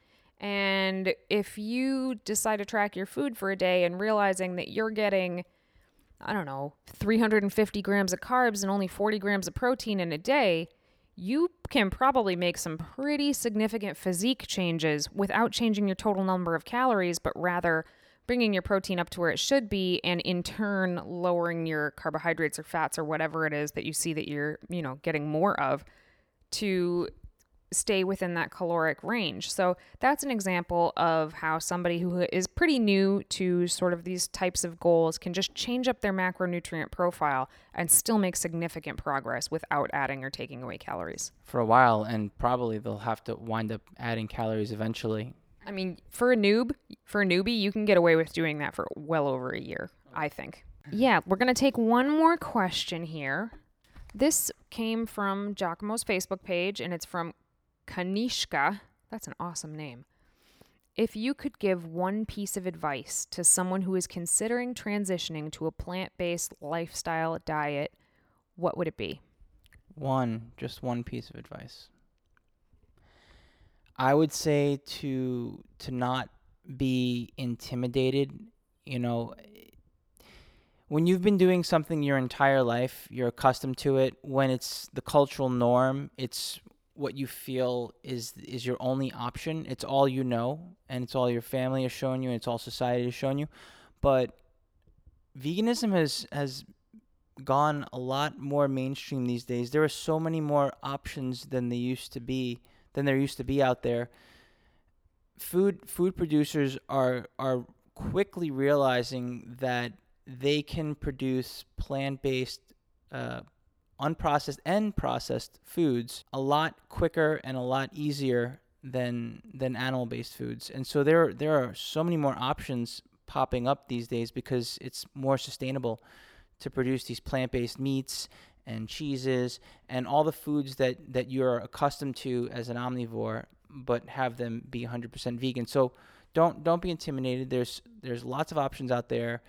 And if you decide to track your food for a day and realizing that you're getting, I don't know, 350 grams of carbs and only 40 grams of protein in a day, you can probably make some pretty significant physique changes without changing your total number of calories, but rather bringing your protein up to where it should be and in turn lowering your carbohydrates or fats or whatever it is that you see that you're, you know, getting more of to stay within that caloric range. So that's an example of how somebody who is pretty new to sort of these types of goals can just change up their macronutrient profile and still make significant progress without adding or taking away calories. For a while, and probably they'll have to wind up adding calories eventually. I mean, for a noob, for a newbie, you can get away with doing that for well over a year, I think. Yeah, we're going to take one more question here. This came from Giacomo's Facebook page and it's from Kanishka. That's an awesome name. If you could give one piece of advice to someone who is considering transitioning to a plant based lifestyle diet, what would it be? One, just one piece of advice. I would say to to not be intimidated, you know, when you've been doing something your entire life, you're accustomed to it. When it's the cultural norm, it's what you feel is is your only option. It's all you know, and it's all your family has shown you, and it's all society has shown you. But veganism has has gone a lot more mainstream these days. There are so many more options than there used to be than there used to be out there. Food food producers are are quickly realizing that they can produce plant-based, uh, unprocessed and processed foods a lot quicker and a lot easier than than animal-based foods. And so there there are so many more options popping up these days because it's more sustainable to produce these plant-based meats and cheeses and all the foods that that you're accustomed to as an omnivore but have them be 100% vegan. So don't don't be intimidated. There's there's lots of options out there.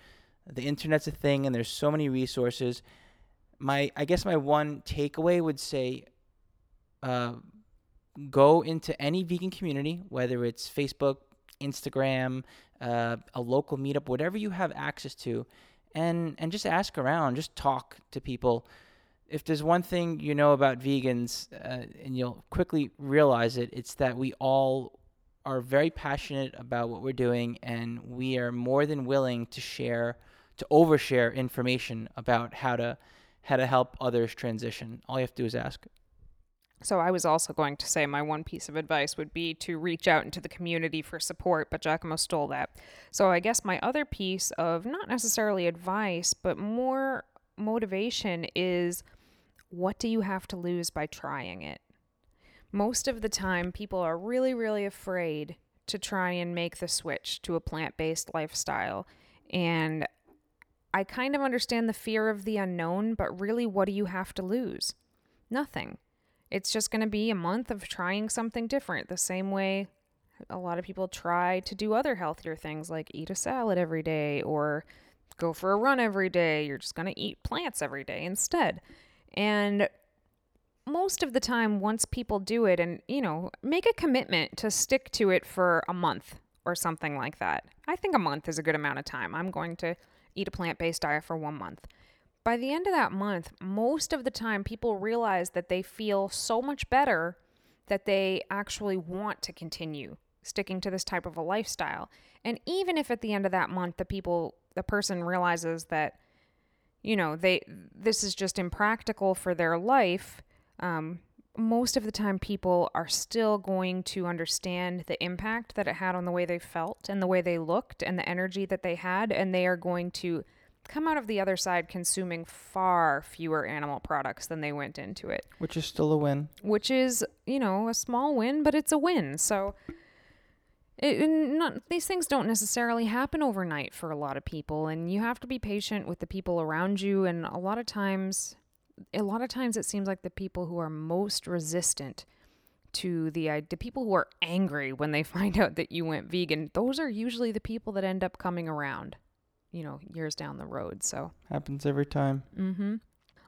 The internet's a thing and there's so many resources. My I guess my one takeaway would say uh, go into any vegan community, whether it's Facebook, Instagram, uh, a local meetup, whatever you have access to, and and just ask around, just talk to people. If there's one thing you know about vegans, uh, and you'll quickly realize it, it's that we all are very passionate about what we're doing, and we are more than willing to share, to overshare information about how to how to help others transition. All you have to do is ask. So I was also going to say my one piece of advice would be to reach out into the community for support, but Giacomo stole that. So I guess my other piece of not necessarily advice, but more motivation is what do you have to lose by trying it? Most of the time people are really really afraid to try and make the switch to a plant-based lifestyle and I kind of understand the fear of the unknown, but really what do you have to lose? Nothing. It's just going to be a month of trying something different, the same way a lot of people try to do other healthier things like eat a salad every day or go for a run every day. You're just going to eat plants every day instead. And most of the time, once people do it and, you know, make a commitment to stick to it for a month or something like that. I think a month is a good amount of time. I'm going to eat a plant based diet for one month by the end of that month, most of the time people realize that they feel so much better that they actually want to continue sticking to this type of a lifestyle. And even if at the end of that month the people the person realizes that you know, they this is just impractical for their life, um, most of the time people are still going to understand the impact that it had on the way they felt and the way they looked and the energy that they had and they are going to come out of the other side consuming far fewer animal products than they went into it, Which is still a win. which is, you know, a small win, but it's a win. So it, not, these things don't necessarily happen overnight for a lot of people, and you have to be patient with the people around you. And a lot of times, a lot of times, it seems like the people who are most resistant to the idea, people who are angry when they find out that you went vegan, those are usually the people that end up coming around, you know, years down the road. So. Happens every time. Mm-hmm.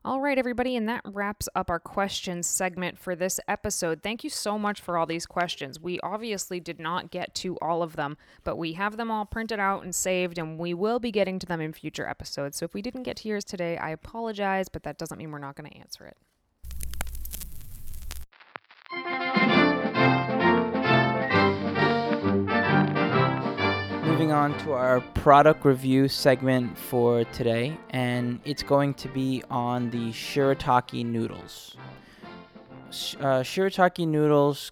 All right, everybody, and that wraps up our questions segment for this episode. Thank you so much for all these questions. We obviously did not get to all of them, but we have them all printed out and saved, and we will be getting to them in future episodes. So if we didn't get to yours today, I apologize, but that doesn't mean we're not going to answer it. Moving on to our product review segment for today, and it's going to be on the shirataki noodles. Uh, shirataki noodles,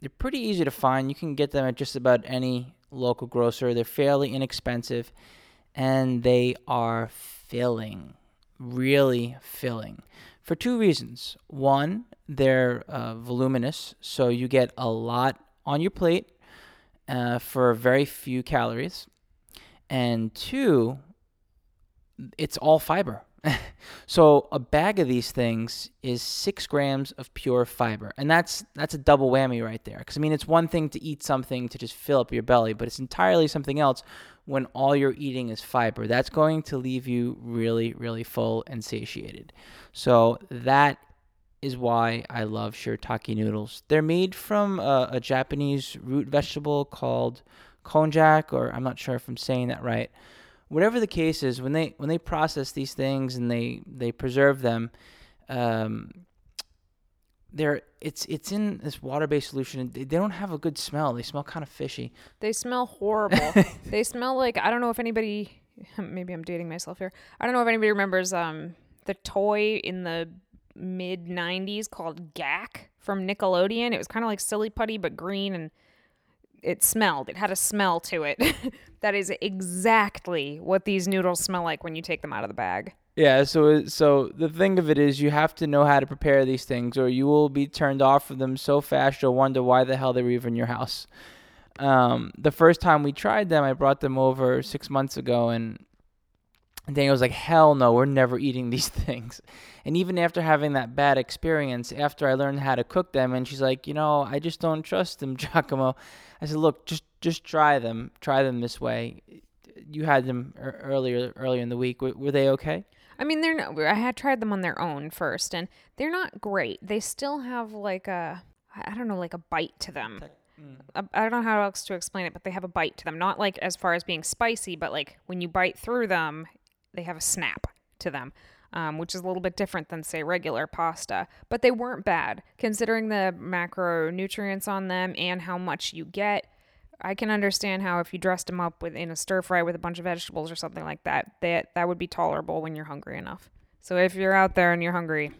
they're pretty easy to find. You can get them at just about any local grocer. They're fairly inexpensive, and they are filling, really filling, for two reasons. One, they're uh, voluminous, so you get a lot on your plate uh, for very few calories. And two, it's all fiber. so a bag of these things is six grams of pure fiber, and that's that's a double whammy right there. Because I mean, it's one thing to eat something to just fill up your belly, but it's entirely something else when all you're eating is fiber. That's going to leave you really, really full and satiated. So that is why I love shirataki noodles. They're made from a, a Japanese root vegetable called konjac, or I'm not sure if I'm saying that right. Whatever the case is, when they when they process these things and they they preserve them, um, they're it's it's in this water-based solution. and They, they don't have a good smell. They smell kind of fishy. They smell horrible. they smell like I don't know if anybody maybe I'm dating myself here. I don't know if anybody remembers um the toy in the mid 90s called Gak from Nickelodeon. It was kind of like silly putty but green and it smelled. It had a smell to it. that is exactly what these noodles smell like when you take them out of the bag. Yeah, so so the thing of it is you have to know how to prepare these things or you will be turned off of them so fast you'll wonder why the hell they were even in your house. Um, the first time we tried them, I brought them over six months ago and Daniel was like, hell no, we're never eating these things. And even after having that bad experience, after I learned how to cook them, and she's like, you know, I just don't trust them, Giacomo. I said, look, just just try them, try them this way. You had them earlier earlier in the week. W- were they okay? I mean, they're not, I had tried them on their own first, and they're not great. They still have like a, I don't know, like a bite to them. I mm. I don't know how else to explain it, but they have a bite to them. Not like as far as being spicy, but like when you bite through them, they have a snap to them, um, which is a little bit different than, say, regular pasta. But they weren't bad, considering the macronutrients on them and how much you get. I can understand how if you dressed them up with in a stir fry with a bunch of vegetables or something like that, that that would be tolerable when you're hungry enough. So if you're out there and you're hungry,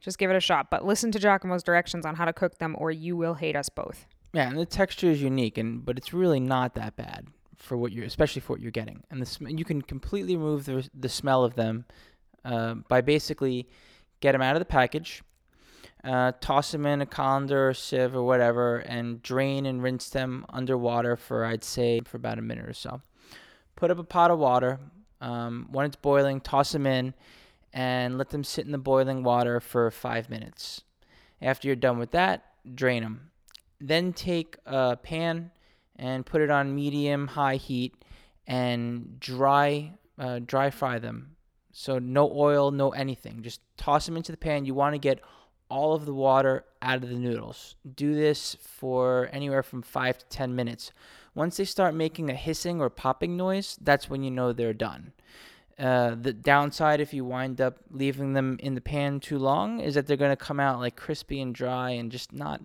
just give it a shot. But listen to Giacomo's directions on how to cook them, or you will hate us both. Yeah, and the texture is unique, and but it's really not that bad for what you're, especially for what you're getting. And the sm- you can completely remove the the smell of them uh, by basically get them out of the package, uh, toss them in a colander or sieve or whatever, and drain and rinse them underwater for I'd say for about a minute or so. Put up a pot of water. Um, when it's boiling, toss them in, and let them sit in the boiling water for five minutes. After you're done with that, drain them then take a pan and put it on medium high heat and dry uh, dry fry them. So no oil no anything. Just toss them into the pan. You want to get all of the water out of the noodles. Do this for anywhere from 5 to 10 minutes. Once they start making a hissing or popping noise that's when you know they're done. Uh, the downside if you wind up leaving them in the pan too long is that they're going to come out like crispy and dry and just not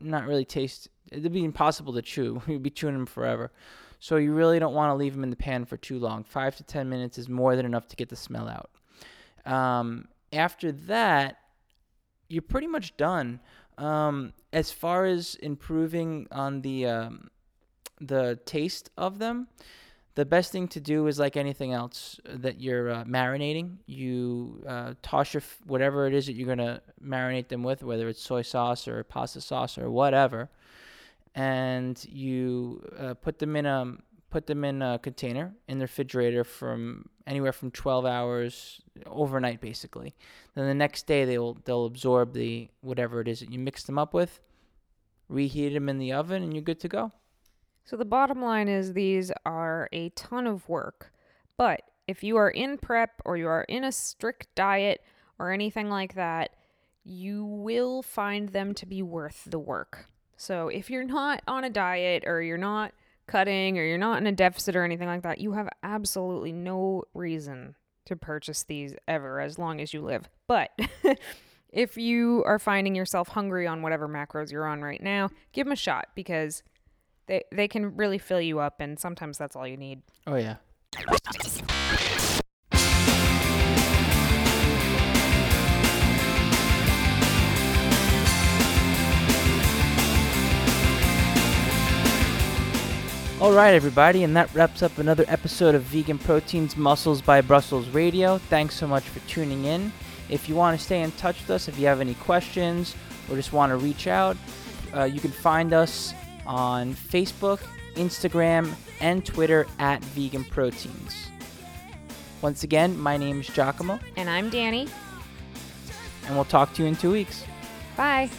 not really taste it'd be impossible to chew. You'd be chewing them forever. So you really don't want to leave them in the pan for too long. Five to ten minutes is more than enough to get the smell out. Um, after that you're pretty much done. Um, as far as improving on the um, the taste of them the best thing to do is like anything else that you're uh, marinating. You uh, toss your f- whatever it is that you're gonna marinate them with, whether it's soy sauce or pasta sauce or whatever, and you uh, put them in a put them in a container in the refrigerator from anywhere from 12 hours overnight, basically. Then the next day they'll they'll absorb the whatever it is that you mix them up with, reheat them in the oven, and you're good to go. So the bottom line is these are a ton of work. But if you are in prep or you are in a strict diet or anything like that, you will find them to be worth the work. So if you're not on a diet or you're not cutting or you're not in a deficit or anything like that, you have absolutely no reason to purchase these ever as long as you live. But if you are finding yourself hungry on whatever macros you're on right now, give them a shot because they they can really fill you up and sometimes that's all you need Oh yeah. All right, everybody, and that wraps up another episode of Vegan Proteins Muscles by Brussels Radio. Thanks so much for tuning in. If you want to stay in touch with us, if you have any questions or just want to reach out, uh, you can find us on Facebook, Instagram, and Twitter at Vegan Proteins. Once again, my name is Giacomo, and i'm danny and we'll talk to you in two weeks. bye